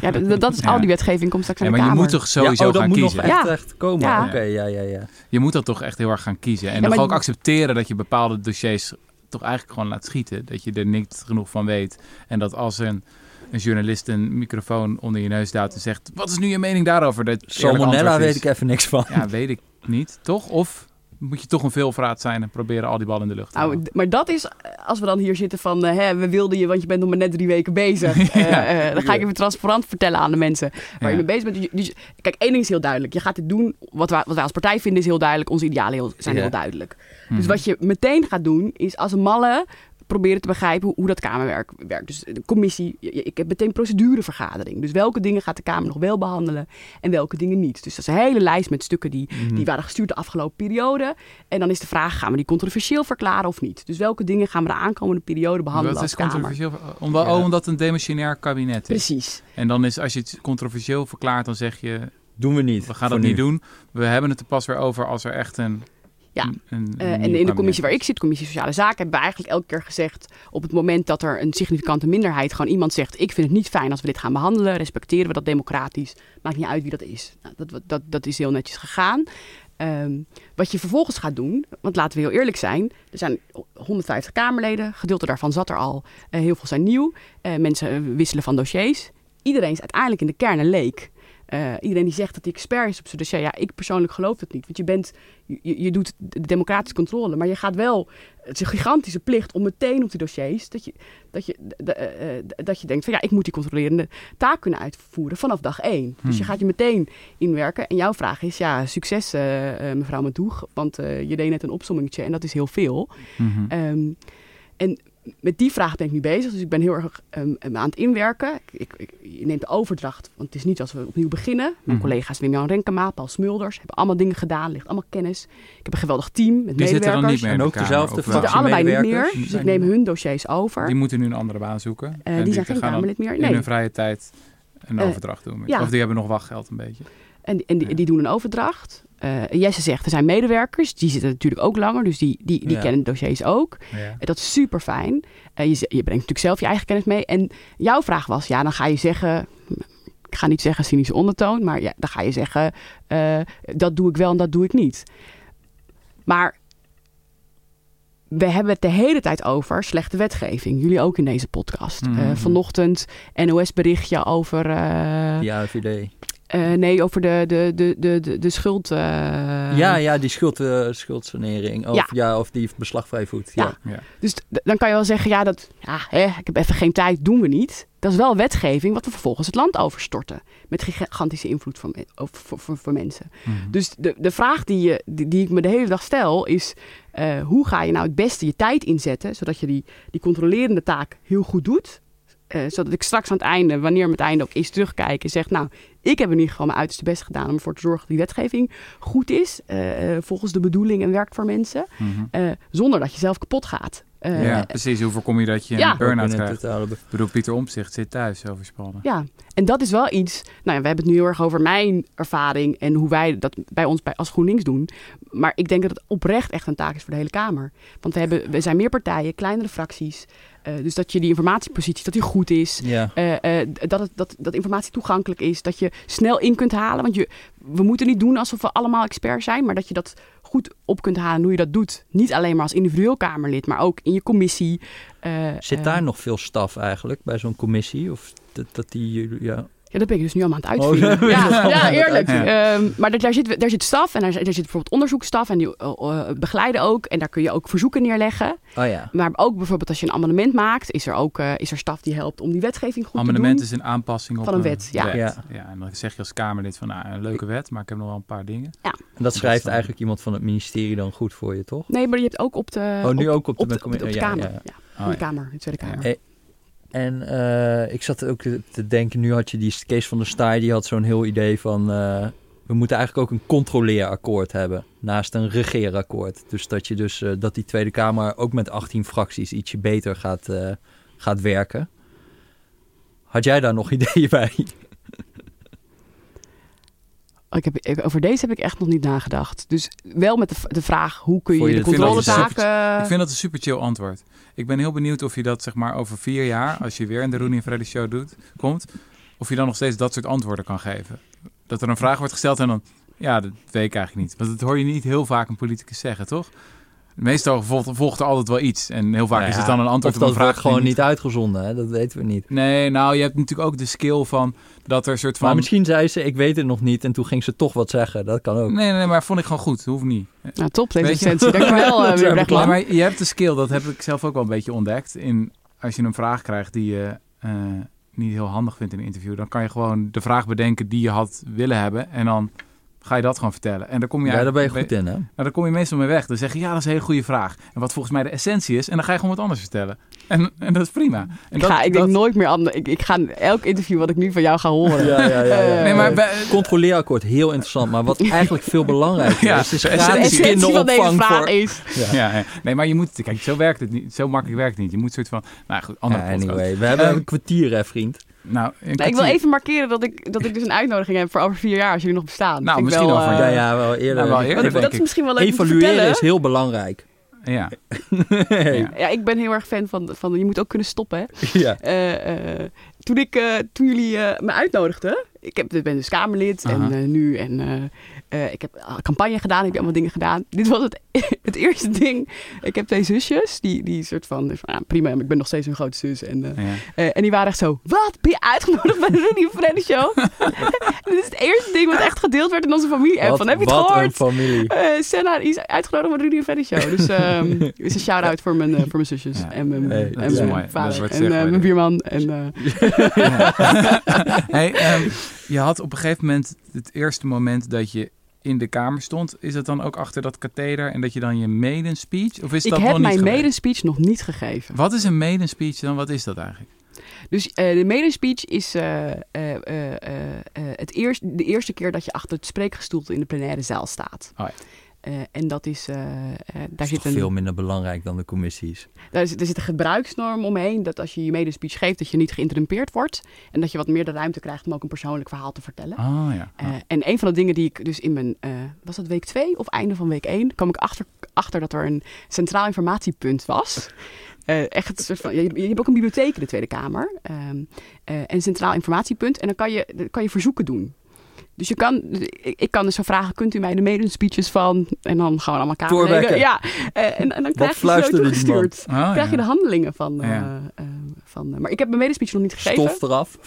Ja, dat, dat is Ja. al die wetgeving komt straks ja, aan de maar je moet toch sowieso ja, oh, dat gaan moet kiezen. nog echt, Ja. echt komen. Ja. Oké, ja, ja, ja. Je moet dat toch echt heel erg gaan kiezen. En Ja, dan maar- ook accepteren dat je bepaalde dossiers toch eigenlijk gewoon laat schieten. Dat je er niet genoeg van weet. En dat als een, een journalist een microfoon onder je neus duwt en zegt... Wat is nu je mening daarover? Dat Salmonella weet ik even niks van. Ja, weet ik niet. Toch? Of moet je toch een veelvraat zijn en proberen al die ballen in de lucht te Nou, houden? maar dat is, eh, als we dan hier zitten van, eh, hè, we wilden je, want je bent nog maar net drie weken bezig. Eh, Ja. dan ga ik even transparant vertellen aan de mensen waar Ja. je mee bezig bent. Dus- Dus, kijk, één ding is heel duidelijk. Je gaat dit doen, wat wij, wat wij als partij vinden is heel duidelijk. Onze idealen heel- zijn heel duidelijk. Mhm. Dus wat je meteen gaat doen, is als een malle proberen te begrijpen hoe, hoe dat Kamerwerk werkt. Dus de commissie, ik heb meteen procedurevergadering. Dus welke dingen gaat de Kamer nog wel behandelen en welke dingen niet. Dus dat is een hele lijst met stukken die, Mhm. die waren gestuurd de afgelopen periode. En dan is de vraag, gaan we die controversieel verklaren of niet? Dus welke dingen gaan we de aankomende periode behandelen als is Kamer? controversieel? Omdat, Ja. Oh, omdat het een demissionair kabinet is. Precies. En dan is, als je het controversieel verklaart, dan zeg je, Doen we niet. we gaan dat niet doen. We hebben het er pas weer over als er echt een... Ja. een- een Eh, en in de commissie waar ik zit, commissie Sociale Zaken, hebben we eigenlijk elke keer gezegd: op het moment dat er een significante minderheid gewoon iemand zegt: Ik vind het niet fijn als we dit gaan behandelen, respecteren we dat democratisch. Maakt niet uit wie dat is. Nou, dat, dat, dat is heel netjes gegaan. Ehm, wat je vervolgens gaat doen, want laten we heel eerlijk zijn: er zijn 150 Kamerleden, gedeelte daarvan zat er al, eh, heel veel zijn nieuw. Eh, mensen wisselen van dossiers. Iedereen is uiteindelijk in de kern een leek. Eh, iedereen die zegt dat hij expert is op zijn dossier, ja, ik persoonlijk geloof dat niet. Want je bent, je, je doet de democratische controle, maar je gaat wel, het is een gigantische plicht om meteen op die dossiers, dat je, dat je, de- eh, eh, dat je denkt van ja, ik moet die controlerende taak kunnen uitvoeren vanaf dag één. Dus je Hmm. gaat je meteen inwerken. En jouw vraag is, ja, succes eh, mevrouw Madoeg, want je deed net een opsommingetje en dat is heel veel. Mhm. Ehm, en met die vraag ben ik nu bezig. Dus ik ben heel erg ehm, aan het inwerken. Ik, ik, je neemt de overdracht, want het is niet als we opnieuw beginnen. Mijn Mhm. collega's Wim-Jan Renkema, Paul Smulders hebben allemaal dingen gedaan. ligt allemaal kennis. Ik heb een geweldig team met Die zitten dan medewerkers. niet meer in En de ook Kamer, dezelfde Die zitten allebei niet meer. Dus ik neem hun dossiers over. Die moeten nu een andere baan zoeken. Eh, En die zijn geen Kamerlid meer. in Nee. hun vrije tijd een Eh, overdracht doen. ja. Of die hebben nog wachtgeld een beetje. En, en die, Ja. die doen een overdracht. Eh, Jesse zegt, er zijn medewerkers. Die zitten natuurlijk ook langer. Dus die, die, die Ja. kennen de dossiers ook. Ja. En dat is super fijn. je, z- je brengt natuurlijk zelf je eigen kennis mee. En jouw vraag was, ja, dan ga je zeggen... Ik ga niet zeggen cynische ondertoon, maar ja, dan ga je zeggen... eh, dat doe ik wel en dat doe ik niet. Maar we hebben het de hele tijd over slechte wetgeving. Jullie ook in deze podcast. Mhm. Eh, vanochtend NOS-berichtje over... eh, Ja, VD. Eh, nee, over de, de, de, de, de, de schuld... eh, ja, ja, die schuld, eh, schuldsanering. Of, Ja. ja. of die beslagvrij voet. Ja. Ja. Dus dan kan je wel zeggen, ja, dat, ja hè, ik heb even geen tijd, doen we niet. Dat is wel wetgeving wat we vervolgens het land overstorten. Met gigantische invloed over- voor, voor, voor mensen. Mhm. Dus de, de vraag die, je, die, die ik me de hele dag stel is... hoe ga je nou het beste je tijd inzetten... zodat je die, die controlerende taak heel goed doet... Eh, zodat ik straks aan het einde, wanneer mijn einde ook is, terugkijk en zeg... nou, ik heb in ieder geval mijn uiterste best gedaan om ervoor te zorgen dat die wetgeving goed is... eh, eh, volgens de bedoeling en werkt voor mensen... Mhm. zonder dat je zelf kapot gaat. Eh, ja, precies. Hoe voorkom je dat je Ja. een burn-out krijgt? Ik bedoel, Pieter Omtzigt zit thuis overspannen. Ja, en dat is wel iets. Nou ja, we hebben het nu heel erg over mijn ervaring en hoe wij dat bij ons bij, als GroenLinks doen. Maar ik denk dat het oprecht echt een taak is voor de hele Kamer. Want we, hebben, we zijn meer partijen, kleinere fracties. eh, dus dat je die informatiepositie, dat die goed is. Ja. eh, eh, dat, het, dat, dat informatie toegankelijk is. Dat je snel in kunt halen. Want je, we moeten niet doen alsof we allemaal experts zijn. Maar dat je dat goed op kunt halen hoe je dat doet. Niet alleen maar als individueel Kamerlid, maar ook in je commissie. eh, Zit eh, daar nog veel staf eigenlijk bij zo'n commissie? Of dat, dat die, ja. Ja, dat ben ik dus nu allemaal aan het Oh, uitvinden. ja, ja, eerlijk. Ehm, maar daar, daar, zit, daar zit staf en daar, daar zit bijvoorbeeld onderzoeksstaf en die eh, eh, begeleiden ook. En daar kun je ook verzoeken neerleggen. Oh ja. Maar ook bijvoorbeeld als je een amendement maakt, is er ook eh, is er staf die helpt om die wetgeving goed Amendement te is een aanpassing op Van een wet, ja. Ja. En dan zeg je als Kamerlid van, nou, een leuke wet, maar ik heb nog wel een paar dingen. En dat schrijft dan- eigenlijk iemand van het ministerie dan goed voor je, toch? doen. Nee, maar je hebt ook op de, oh, nu ook op de, op de, op de, op de ja, Kamer. ja. Ja, Oh, in de ja. Kamer, de Tweede Kamer. En eh, ik zat ook te denken, nu had je die Kees van der Staaij, die had zo'n heel idee van... eh, we moeten eigenlijk ook een controleerakkoord hebben, naast een regeerakkoord. Dus dat, je dus, eh, dat die Tweede Kamer ook met 18 fracties ietsje beter gaat, gaat werken. Had jij daar nog ideeën bij? Oh, ik heb, over deze heb ik echt nog niet nagedacht. Dus wel met de, de vraag, hoe kun je de dat controletaken... Ik vind dat een super chill antwoord. Ik ben heel benieuwd of je dat zeg maar over vier jaar, als je weer in de Rooney en Freddy show doet, komt, of je dan nog steeds dat soort antwoorden kan geven. Dat er een vraag wordt gesteld en dan, ja, dat weet ik eigenlijk niet. Want dat hoor je niet heel vaak een politicus zeggen, toch? Meestal volgt, volgt er altijd wel iets. En heel vaak Nou is het dan een antwoord op een vraag wordt gewoon niet uitgezonden, hè? dat weten we niet. Nee, nou, je hebt natuurlijk ook de skill van dat er een soort van... Maar misschien zei ze, ik weet het nog niet, en toen ging ze toch wat zeggen. Dat kan ook. Nee, nee, nee, maar vond ik gewoon goed. Hoeft niet. Nou, top, deze Weet je- licentie. Dankjewel, uh, Brechtman. Ja, maar je hebt de skill, dat heb ik zelf ook wel een beetje ontdekt. In, als je een vraag krijgt die je eh, niet heel handig vindt in een interview, dan kan je gewoon de vraag bedenken die je had willen hebben. En dan ga je dat gewoon vertellen. En dan kom je, Ja, daar ben je goed in, hè? nou, daar kom je meestal mee weg. Dan zeg je, ja, dat is een hele goede vraag. En wat volgens mij de essentie is. En dan ga je gewoon wat anders vertellen. En, en dat is prima. En Ik, dat, ga, ik dat- denk nooit meer aan... Ik, ik ga elk interview wat ik nu van jou ga horen... Ja, ja, ja. ja. Eh, Nee, maar bij- Controleerakkoord, heel interessant. Maar wat eigenlijk veel belangrijker Ja, is, is de essentie van deze vraag voor... is... ja, ja. Nee, maar je moet... Kijk, zo werkt het niet. Zo makkelijk werkt het niet. Je moet soort van... Nou goed, andere podcast. anyway, we hebben Ehm, een kwartier, hè, vriend. Nou, Nou, ik wil even markeren dat ik, dat ik dus een uitnodiging heb voor over vier jaar, als jullie nog bestaan. Nou, ik misschien wel, over- eh, ja, ja, wel eerder. nou, wel eerder, want denk dat is misschien wel leuk Evalueren vertellen. is heel belangrijk. Ja. ja. Ja, ik ben heel erg fan van, van je moet ook kunnen stoppen. Hè? ja. Eh, eh, toen, ik, eh, toen jullie eh, me uitnodigden, ik heb, ik ben dus Kamerlid en eh, nu en eh, eh, ik heb een campagne gedaan, heb je allemaal dingen gedaan. Dit was het, het eerste ding. Ik heb twee zusjes, die, die soort van, van ja, prima, ik ben nog steeds hun grote zus. En, eh, ja. eh, en die waren echt zo, wat, ben je uitgenodigd bij de Rudy Freddy Show? Dit is het eerste ding wat echt gedeeld werd in onze familie. En van, heb je het wat een gehoord? familie. Eh Senna is uitgenodigd bij de Rudy Freddy Show. Dus ehm is een shout-out voor mijn, eh, voor mijn zusjes. Ja. En mijn, Hey, en mijn mooi. Vader. en eh, mijn buurman. En, eh, hey, ehm, je had op een gegeven moment het eerste moment dat je in de kamer stond. Is dat dan ook achter dat katheder en dat je dan je maiden speech? Of is ik dat heb nog niet mijn maiden speech nog niet gegeven. Wat is een maiden speech dan? Wat is dat eigenlijk? Dus eh, de maiden speech is eh, eh, het eerst, de eerste keer dat je achter het spreekgestoelte in de plenaire zaal staat. Oh ja. Eh, en dat is, eh, eh, daar, Dat is zit een, veel minder belangrijk dan de commissies. daar, zit, er zit een gebruiksnorm omheen. Dat als je je maiden speech geeft, dat je niet geïnterrumpeerd wordt. En dat je wat meer de ruimte krijgt om ook een persoonlijk verhaal te vertellen. Oh ja. En een van de dingen die ik dus in mijn, was dat week 2 of einde van week 1, kwam ik achter, achter dat er een centraal informatiepunt was. Eh, echt soort van, je, je hebt ook een bibliotheek in de Tweede Kamer. ehm, eh, en een centraal informatiepunt. En dan kan je, dan kan je verzoeken doen. Dus je kan, ik, kan dus zo vragen, kunt u mij de maiden speeches van... En dan gewoon allemaal kamerleden. Ja, eh, en, en dan krijg je ze zo toegestuurd. Oh, krijg je de handelingen van... eh, eh, van maar ik heb mijn medespeech nog niet gegeven. Stof eraf.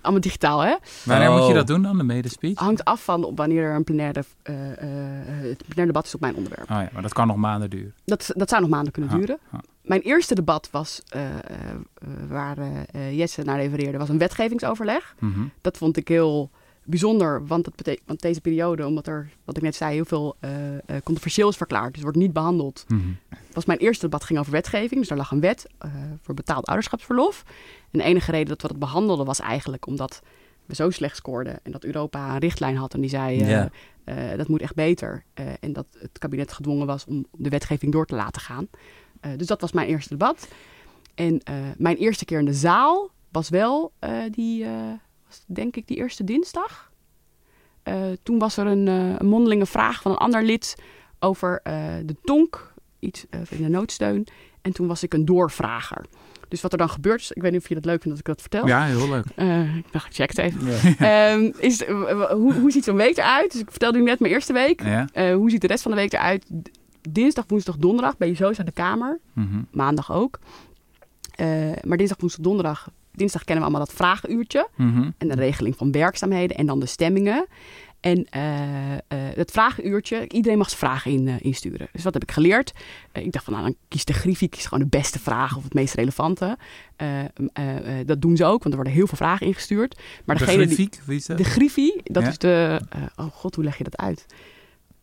Allemaal digitaal, hè? Wanneer Oh. moet je dat doen dan, de maiden speech? hangt af van op wanneer er een plenaire, eh, eh, het plenaire debat is op mijn onderwerp. Oh ja, maar dat kan nog maanden duren. Dat, dat zou nog maanden kunnen Ja, duren. ja. Mijn eerste debat was, eh, eh, eh, waar Jesse naar refereerde, was een wetgevingsoverleg. Mhm. Dat vond ik heel bijzonder, want, dat betekent, want deze periode, omdat er, wat ik net zei, heel veel eh, eh, controversieel is verklaard, dus wordt niet behandeld. Mhm. Was mijn eerste debat ging over wetgeving, dus daar lag een wet eh, voor betaald ouderschapsverlof. En de enige reden dat we dat behandelden was eigenlijk omdat we zo slecht scoorden en dat Europa een richtlijn had en die zei dat moet echt beter. En dat het kabinet gedwongen was om de wetgeving door te laten gaan. Dus dat was mijn eerste debat. En mijn eerste keer in de zaal was wel die, denk ik die eerste dinsdag. Eh, toen was er een, een mondelinge vraag van een ander lid over eh, de tonk, iets in de noodsteun. En toen was ik een doorvrager. Dus wat er dan gebeurt, ik weet niet of je dat leuk vindt dat ik dat vertel. Ja, heel leuk. Ik dacht, ik check het even. Ja. Ehm, is, hoe, hoe ziet zo'n week eruit? Dus ik vertelde u net mijn eerste week. Ja. Hoe ziet de rest van de week eruit? Dinsdag, woensdag, donderdag ben je sowieso aan de Kamer. Mhm. Maandag ook. Maar dinsdag, woensdag, donderdag. Dinsdag kennen we allemaal dat vragenuurtje. Mhm. En de regeling van werkzaamheden. En dan de stemmingen. En eh, eh, het vragenuurtje. Iedereen mag zijn vragen in, eh, insturen. Dus wat heb ik geleerd? Ik dacht van nou, dan kies de griffie. Kies gewoon de beste vraag of het meest relevante. Eh, eh, eh, dat doen ze ook. Want er worden heel veel vragen ingestuurd. Maar De degene wie is dat? De griffie, dat Ja. is de... oh god, hoe leg je dat uit?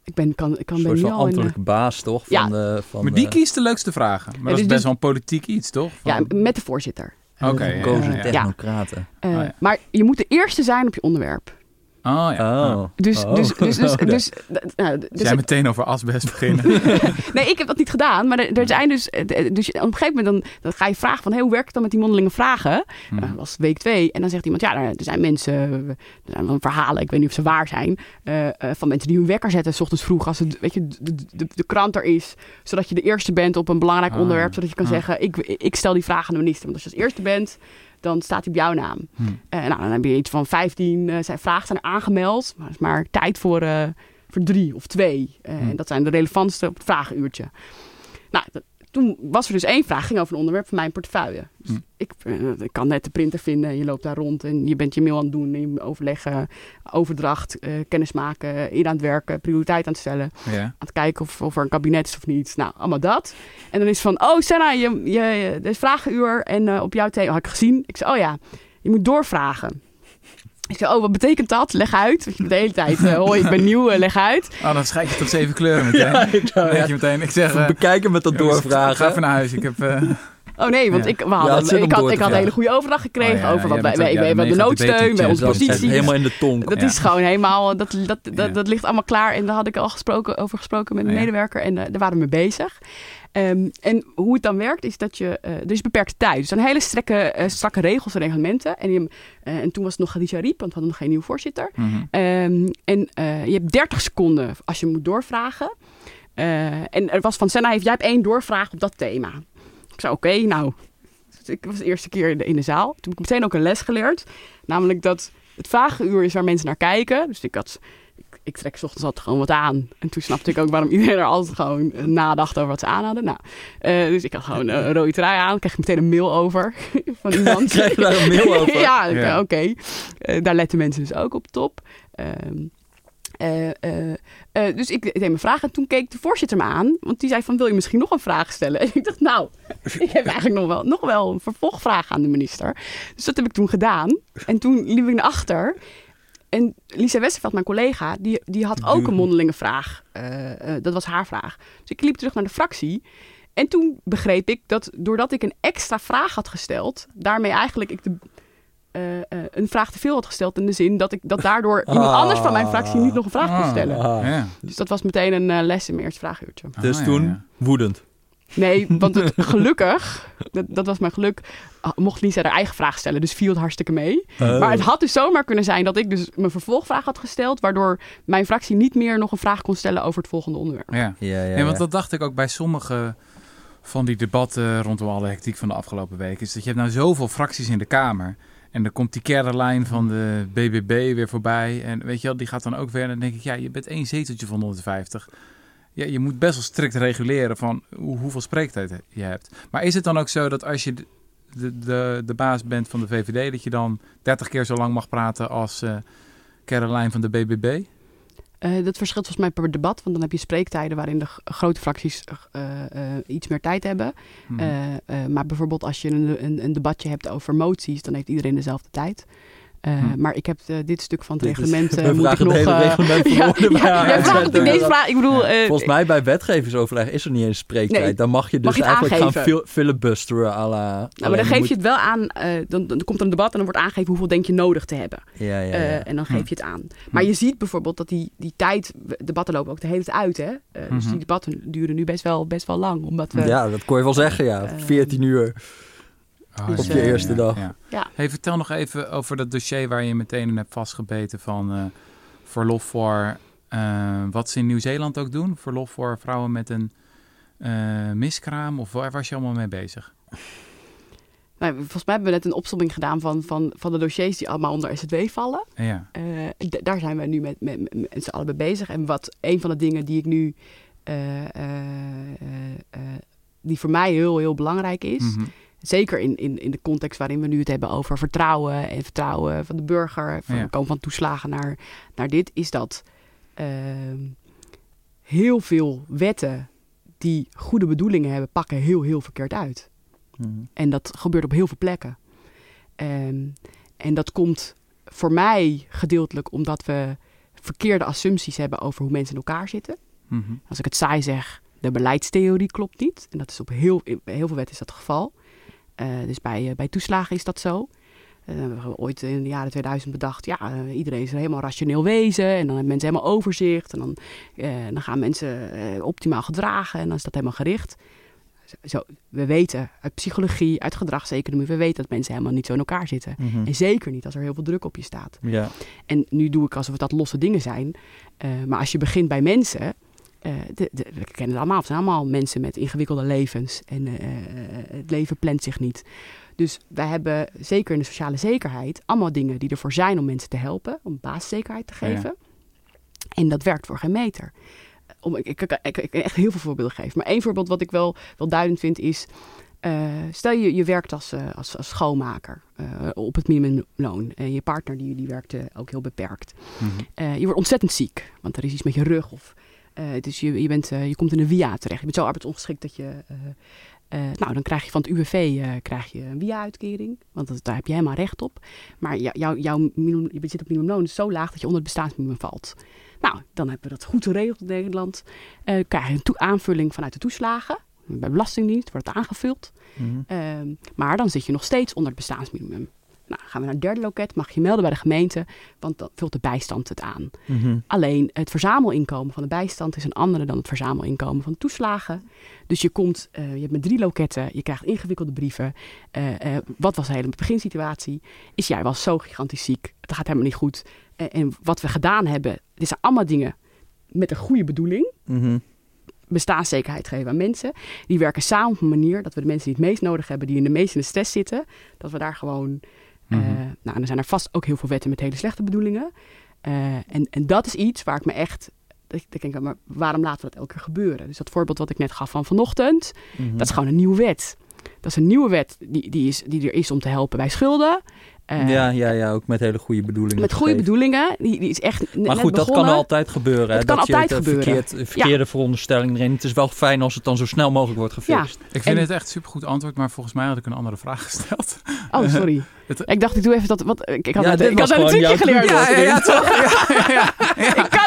Ik ben, kan, ik kan Een ben soort niet van al in... baas, toch? Ja. Van de, van Maar die de- kiest de leukste vragen. Maar dat is dus- best wel een politiek iets, toch? ja, met de voorzitter. Oké, de ja, ja, technocraten. Eh, Oh, ja. Maar je moet de eerste zijn op je onderwerp. Oh ja. Oh. Dus, Oh. dus, dus, dus, ja. dus, nou, dus- jij meteen over asbest beginnen. nee, ik heb dat niet gedaan. Maar er, er zijn dus, eh, dus op een gegeven moment dan, dan ga je vragen van, hey, hoe werkt het dan met die mondelinge vragen? Mhm. Eh, dat was week twee. En dan zegt iemand, ja, er er zijn mensen, er zijn wel verhalen, ik weet niet of ze waar zijn, eh, eh, van mensen die hun wekker zetten, s ochtends vroeg, als het, weet je, de, de, de krant er is, zodat je de eerste bent op een belangrijk Ah, onderwerp, zodat je kan ah. zeggen, ik, ik stel die vraag aan de minister. Want als je als eerste bent, dan staat hij op jouw naam. Hm. Eh, nou, dan heb je iets van 15 eh, zijn vragen zijn aangemeld, maar is maar tijd voor, eh, voor drie of twee. Hm. En dat zijn de relevantste op het vragenuurtje. Nou, dat- toen was er dus één vraag, ging over een onderwerp van mijn portefeuille. Dus Hm. ik, eh, ik kan net de printer vinden en je loopt daar rond en je bent je mail aan het doen, en overleggen, overdracht, eh, kennis maken, in aan het werken, prioriteit aan het stellen, Ja. aan het kijken of, of er een kabinet is of niet. Nou, allemaal dat. En dan is van, oh Senna, je, je, je, er is vragenuur en eh, op jouw thema had ik gezien. Ik zei, oh ja, je moet doorvragen. Ik zei, oh, wat betekent dat? Leg uit. Want je de hele tijd, uh, hoi, ik ben nieuw, uh, leg uit. Oh, dan schrijf je tot zeven kleuren meteen. ja, ik ja. je meteen. Ik zeg, uh, bekijken met dat doorvragen. Ga even naar huis. Ik heb... Oh nee, want ja. ik, we hadden, ja, ik, had, ik had een hele goede overdracht gekregen oh, ja, over wat wij, wij, wij hebben de noodsteun, bij onze positie. Helemaal in de tong. Dat is gewoon helemaal, dat, dat, dat, dat, ligt allemaal klaar. En daar had ik al gesproken, over gesproken met een medewerker en uh, daar waren we mee bezig. Um, en hoe het dan werkt is dat je, uh, er is beperkte tijd. Dus er zijn hele strakke, uh, strakke regels en reglementen. En, je, uh, en toen was het nog Khadija Riep, want we hadden nog geen nieuwe voorzitter. Mm -hmm. um, en je hebt 30 seconden als je moet doorvragen. en er was van Senna, heeft, jij hebt één doorvraag op dat thema. Ik zei, oké, okay, nou, ik was de eerste keer in de, in de zaal. Toen heb ik meteen ook een les geleerd. Namelijk dat het vragenuur is waar mensen naar kijken. Dus ik had ik trek s ochtends altijd gewoon wat aan. En toen snapte ik ook waarom iedereen er altijd gewoon nadacht over wat ze aan hadden. Nou, uh, dus ik had gewoon een rode trui aan. kreeg ik meteen een mail over van iemand. kreeg je daar een mail over? ja, ja. oké. Okay. Uh, daar letten mensen dus ook op top. Um, uh, uh, dus ik deed mijn vraag en toen keek de voorzitter me aan. Want die zei van, wil je misschien nog een vraag stellen? En ik dacht, nou, ik heb eigenlijk nog wel, nog wel een vervolgvraag aan de minister. Dus dat heb ik toen gedaan. En toen liep ik naar achter. En Lisa Westerveld, mijn collega, die, die had ook een mondelinge vraag. Uh, dat was haar vraag. Dus ik liep terug naar de fractie. En toen begreep ik dat doordat ik een extra vraag had gesteld, daarmee eigenlijk ik de, uh, uh, een vraag te veel had gesteld. In de zin dat ik dat daardoor iemand ah. anders van mijn fractie niet nog een vraag kon stellen. Ah. Ja. Dus dat was meteen een uh, les in mijn eerste vraaguurtje. Dus ah, toen ja, ja. woedend. Nee, want het, gelukkig, dat, dat, was mijn geluk, mocht Lisa haar eigen vraag stellen. Dus viel het hartstikke mee. Oh. Maar het had dus zomaar kunnen zijn dat ik dus mijn vervolgvraag had gesteld. Waardoor mijn fractie niet meer nog een vraag kon stellen over het volgende onderwerp. Ja, ja, ja, ja want dat dacht ik ook bij sommige van die debatten rondom alle hectiek van de afgelopen weken. Is dat je hebt nou zoveel fracties in de Kamer. En dan komt die Caroline van de BBB weer voorbij. En weet je wel, die gaat dan ook weer. En dan denk ik, ja, je bent één zeteltje van 150 ja, je moet best wel strikt reguleren van hoe, hoeveel spreektijd je hebt. Maar is het dan ook zo dat als je de, de, de baas bent van de VVD, dat je dan 30 keer zo lang mag praten als uh, Caroline van de BBB? Uh, dat verschilt volgens mij per debat, want dan heb je spreektijden waarin de grote fracties uh, iets meer tijd hebben. Hmm. maar bijvoorbeeld als je een, een, een, debatje hebt over moties, dan heeft iedereen dezelfde tijd. Uh, hm. Maar ik heb uh, dit stuk van het dit reglement. Uh, moet ik nog. Hele reglement ja, ja, ja, vraagt in deze vraag. Ik bedoel. Volgens mij bij wetgevingsoverleg is er niet eens spreektijd. Nee, dan mag je dus mag je eigenlijk aangeven. gaan filibusteren. À la, nou, maar dan geef moet... je het wel aan. Dan, dan, komt er een debat en dan wordt aangegeven hoeveel denk je nodig te hebben. Ja, ja, ja. en dan geef hm. je het aan. Maar hm. je ziet bijvoorbeeld dat die, die tijd. Debatten lopen ook de hele tijd uit. Hè? Dus -hmm. die debatten duren nu best wel, best wel lang. Omdat we, ja, dat kon je wel zeggen. Ja, 14 uur. Oh, op je eerste dag. Ja. ja. Hey, vertel nog even over dat dossier waar je meteen in hebt vastgebeten van uh, verlof voor uh, wat ze in Nieuw-Zeeland ook doen. Verlof voor vrouwen met een uh, miskraam of waar was je allemaal mee bezig? Nou, volgens mij hebben we net een opzomming gedaan van, van, van de dossiers die allemaal onder SZW vallen. Ja. daar zijn we nu met, met, met, met z'n allen mee bezig. En wat een van de dingen die ik nu, die voor mij heel, heel belangrijk is, mm -hmm Zeker in, in, in de context waarin we nu het hebben over vertrouwen en vertrouwen van de burger, van ja. komen van toeslagen naar, naar dit, is dat uh, heel veel wetten die goede bedoelingen hebben, pakken heel, heel verkeerd uit. Mm. En dat gebeurt op heel veel plekken. Um, en dat komt voor mij gedeeltelijk omdat we verkeerde assumpties hebben over hoe mensen in elkaar zitten. Mm -hmm. Als ik het saai zeg, de beleidstheorie klopt niet. En dat is op heel, heel veel wetten is dat het geval. Uh, dus bij, uh, bij toeslagen is dat zo. Uh, we hebben ooit in de jaren 2000 bedacht, ja, iedereen is helemaal rationeel wezen. En dan hebben mensen helemaal overzicht. En dan, dan gaan mensen optimaal gedragen. En dan is dat helemaal gericht. Zo, we weten uit psychologie, uit gedragseconomie, we weten dat mensen helemaal niet zo in elkaar zitten. Mm -hmm. En zeker niet als er heel veel druk op je staat. Ja. En nu doe ik alsof het dat losse dingen zijn. maar als je begint bij mensen, uh, de, de, we kennen het allemaal. Het zijn allemaal mensen met ingewikkelde levens. En uh, het leven plant zich niet. Dus wij hebben zeker in de sociale zekerheid allemaal dingen die ervoor zijn om mensen te helpen. Om basiszekerheid te geven. Ja. En dat werkt voor geen meter. Om, ik, ik, ik, ik, kan echt heel veel voorbeelden geven. Maar één voorbeeld wat ik wel, wel duidend vind is... Uh, stel je, je werkt als, uh, als, als schoonmaker uh, op het minimumloon. En je partner die, die werkt ook heel beperkt. Mm -hmm. je wordt ontzettend ziek, want er is iets met je rug of uh, dus je, je, bent, uh, je komt in een via terecht. Je bent zo arbeidsongeschikt dat je, Eh, nou, dan krijg je van het UWV eh, krijg je een WIA-uitkering, want dat, daar heb je helemaal recht op. Maar jou, jou, jouw minimum, je zit op minimumloon is zo laag dat je onder het bestaansminimum valt. Nou, dan hebben we dat goed geregeld in Nederland. Eh krijg je een aanvulling vanuit de toeslagen. Bij Belastingdienst wordt het aangevuld. Mhm. Ehm, maar dan zit je nog steeds onder het bestaansminimum. Nou, gaan we naar het derde loket, mag je melden bij de gemeente, want dan vult de bijstand het aan. Mhm. Alleen het verzamelinkomen van de bijstand is een andere dan het verzamelinkomen van toeslagen. Dus je komt, eh, je hebt met drie loketten, je krijgt ingewikkelde brieven. Eh, eh, wat was de hele beginsituatie? Is jij was zo gigantisch ziek, het gaat helemaal niet goed. En wat we gedaan hebben, dit zijn allemaal dingen met een goede bedoeling. Mhm. Bestaanszekerheid geven aan mensen. Die werken samen op een manier dat we de mensen die het meest nodig hebben, die in de meest in de stress zitten, dat we daar gewoon eh, Mhm. nou, en er zijn er vast ook heel veel wetten met hele slechte bedoelingen. Eh, en, en dat is iets waar ik me echt. ik denk, maar waarom laten we dat elke keer gebeuren? Dus dat voorbeeld wat ik net gaf van vanochtend, Mhm. dat is gewoon een nieuwe wet. Dat is een nieuwe wet die, die, is, die er is om te helpen bij schulden. Eh, ja, ja, ja, ook met hele goede bedoelingen. Met goede bedoelingen. Die, die is echt Maar goed, dat kan altijd gebeuren. hè, Het kan dat je altijd het, eh, gebeuren. Verkeerd, verkeerde veronderstelling erin. Het is wel fijn als het dan zo snel mogelijk wordt gefixt. Ik vind En- het echt een supergoed antwoord, maar volgens mij had ik een andere vraag gesteld. Oh, sorry. Het- ik dacht, ik doe even dat. Wat, ik, had, Ja, ik had een trucje geleerd. Ja, ja, toch? Ja, ja, ja. Ik.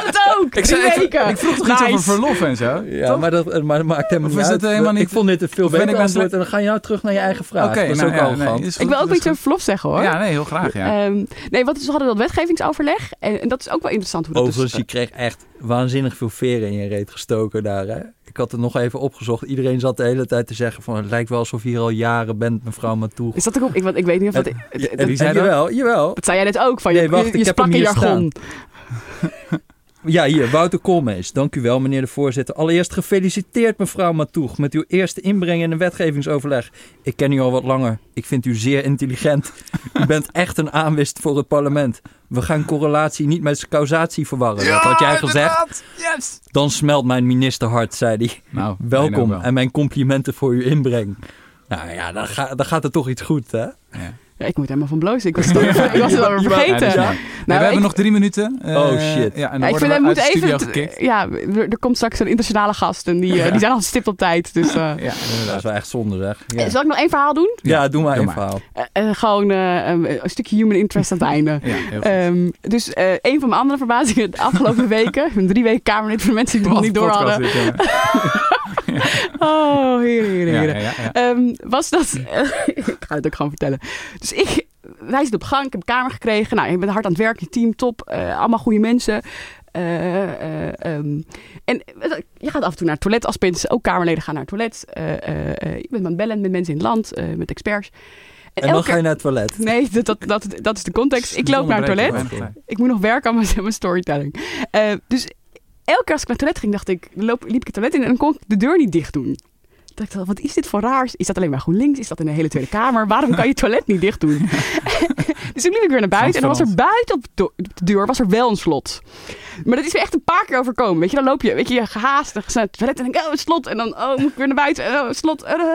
Ik, zei, ik, weken. ik vroeg toch iets over verlof en zo? Ja, Toch? maar dat, maar dat maakt helemaal niet uit. het helemaal niet- Ik vond dit een veel ik beter antwoord. En dan ga je nou terug naar je eigen vraag. Oké, dat is nou ook ja, al nee, Ik wil ook iets over verlof zeggen hoor. Ja, nee, heel graag, ja. Ehm, nee, wat is, we hadden dat wetgevingsoverleg. En, en dat is ook wel interessant hoe dat Overigens, dus... je kreeg echt waanzinnig veel veren in je reet gestoken daar. Hè? Ik had het nog even opgezocht. Iedereen zat de hele tijd te zeggen van... het lijkt wel alsof je hier al jaren bent, mevrouw Matoeg. Is dat ook op? Ik, want ik weet niet of dat... Het- wie zei dat? Jawel, jawel. dat zei jij net ook. Van, je, Nee, wacht, je, ik je heb hem in jargon. Ja, hier, Wouter Koolmees. Dank u wel, meneer de voorzitter. Allereerst gefeliciteerd, mevrouw Matoeg, met uw eerste inbreng in een wetgevingsoverleg. Ik ken u al wat langer. Ik vind u zeer intelligent. U bent echt een aanwist voor het parlement. We gaan correlatie niet met causatie verwarren. dat had jij gezegd. Yes! Dan smelt mijn ministerhart, zei hij. Nou, Welkom wel. en mijn complimenten voor uw inbreng. Nou ja, dan, ga, dan gaat er toch iets goed, hè? Ja. Ja, ik moet helemaal van blozen. Ik was het, ik was het alweer vergeten. Ja, Nou, we hebben nog drie minuten. Eh, Oh, shit. Ja, en dan Ja, ik worden vind, we studio even... Ja, er, er komt straks een internationale gast. En die, eh, die zijn altijd stipt op tijd. Dus, eh, Ja, Dat is wel echt zonde, zeg. Ja, Zal ik nog één verhaal doen? ja doe maar maar. verhaal. Eh, eh, gewoon eh, een, een stukje human interest aan het einde. Ja, heel goed. Ehm, dus eh, een van mijn andere verbazingen de afgelopen weken. Drie weken Kamerlid voor de mensen die het nog niet door hadden. dit. Oh, heren, heren, Ja, heren. ja, ja, ja. Ehm, was dat... ik ga het ook gewoon vertellen. Dus ik, wij zitten op gang, ik heb een kamer gekregen. Nou, je bent hard aan het werk, je team top, eh, allemaal goede mensen. Eh, eh, ehm, en je gaat af en toe naar het toilet als mensen, ook Kamerleden gaan naar het toilet. Eh, eh, eh, je bent aan het bellen met mensen in het land, eh, met experts. En dan elke ga je naar het toilet. Nee, dat, dat, dat, dat is de context. Ik loop naar het toilet. Ik moet nog werken aan mijn, mijn storytelling. Eh, dus elke keer als ik naar het toilet ging, dacht ik, loop, liep ik het toilet in en dan kon ik de deur niet dicht doen. Toen dacht ik, wat is dit voor raars? Is dat alleen maar GroenLinks? Is dat in de hele Tweede Kamer? Waarom kan je het toilet niet dicht doen? dus toen liep ik weer naar buiten en dan was er buiten op de, deur was er wel een slot. Maar dat is me echt een paar keer overkomen. Weet je, dan loop je, weet je, je gehaast naar het toilet en denk ik, oh, een slot. En dan, oh, moet ik weer naar buiten. En, oh, een slot. En, uh,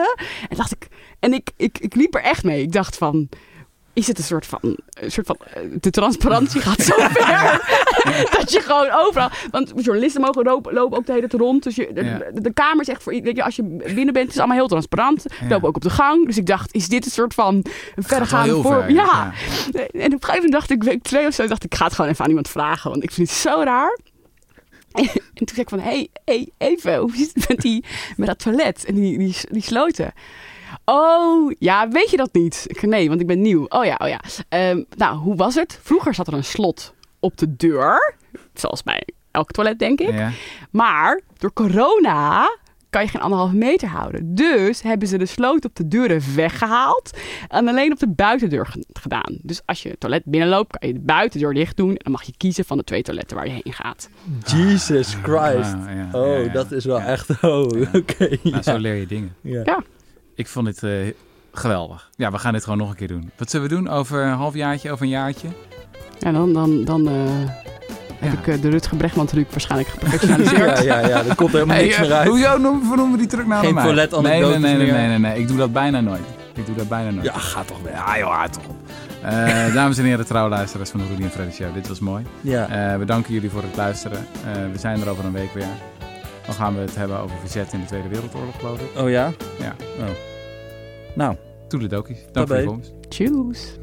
en dacht ik, en ik, ik, ik liep er echt mee. Ik dacht van, is het een soort van, een soort van eh, de transparantie gaat zo ver dat je gewoon overal, want journalisten mogen lopen, lopen ook de hele tijd rond, dus je, de, Ja. de, kamer is echt voor, weet je, als je binnen bent, het is allemaal heel transparant. Ja. Lopen ook op de gang, dus ik dacht, is dit een soort van verregaande ver, ja. En op een gegeven moment dacht ik, week twee of zo, dacht ik, ik ga het gewoon even aan iemand vragen, want ik vind het zo raar. En toen zei ik van, hé, hey, hey, even, hoe zit het met, die, met dat toilet en die, die, die sloten? Oh, ja, weet je dat niet? Ik nee, want ik ben nieuw. Oh ja, oh ja. Ehm, nou, hoe was het? Vroeger zat er een slot op de deur, zoals bij elk toilet, denk ik. Ja. Maar door corona kan je geen anderhalve meter houden. Dus hebben ze de sloot op de deuren weggehaald en alleen op de buitendeur ge- gedaan. Dus als je het toilet binnenloopt, kan je de buitendeur dicht doen en dan mag je kiezen van de twee toiletten waar je heen gaat. Jesus Christ. Ah, ja, Oh, ja, ja. dat is wel Ja. echt... Oh, Ja. oké. Nou, zo leer je dingen. Ja. Ik vond dit eh, geweldig. Ja, we gaan dit gewoon nog een keer doen. Wat zullen we doen? Over een halfjaartje, over een jaartje? Ja, dan, dan, dan eh, heb Ja. ik eh, de Rutger Bregman truc waarschijnlijk geprofessionaliseerd. Ja, ja, ja, er komt helemaal Hey, niks meer uit. Hoezo noemen, noemen we die truc nou Geen mij? nee, nee, toiletanekdotes nee, nee, meer. nee, nee, nee. Ik doe dat bijna nooit. Ik doe dat bijna nooit. Ja, ga toch weg. Ja, joh, toch op. Eh, dames en heren, trouwe luisteraars van de Rudy en Freddy Show. Dit was mooi. Ja. Eh, we danken jullie voor het luisteren. Eh, we zijn er over een week weer. Dan gaan we het hebben over verzet in de Tweede Wereldoorlog, geloof ik. Oh ja? Ja. Oh. Nou, Toedeledokies. Dank voor je komst. Tjoes.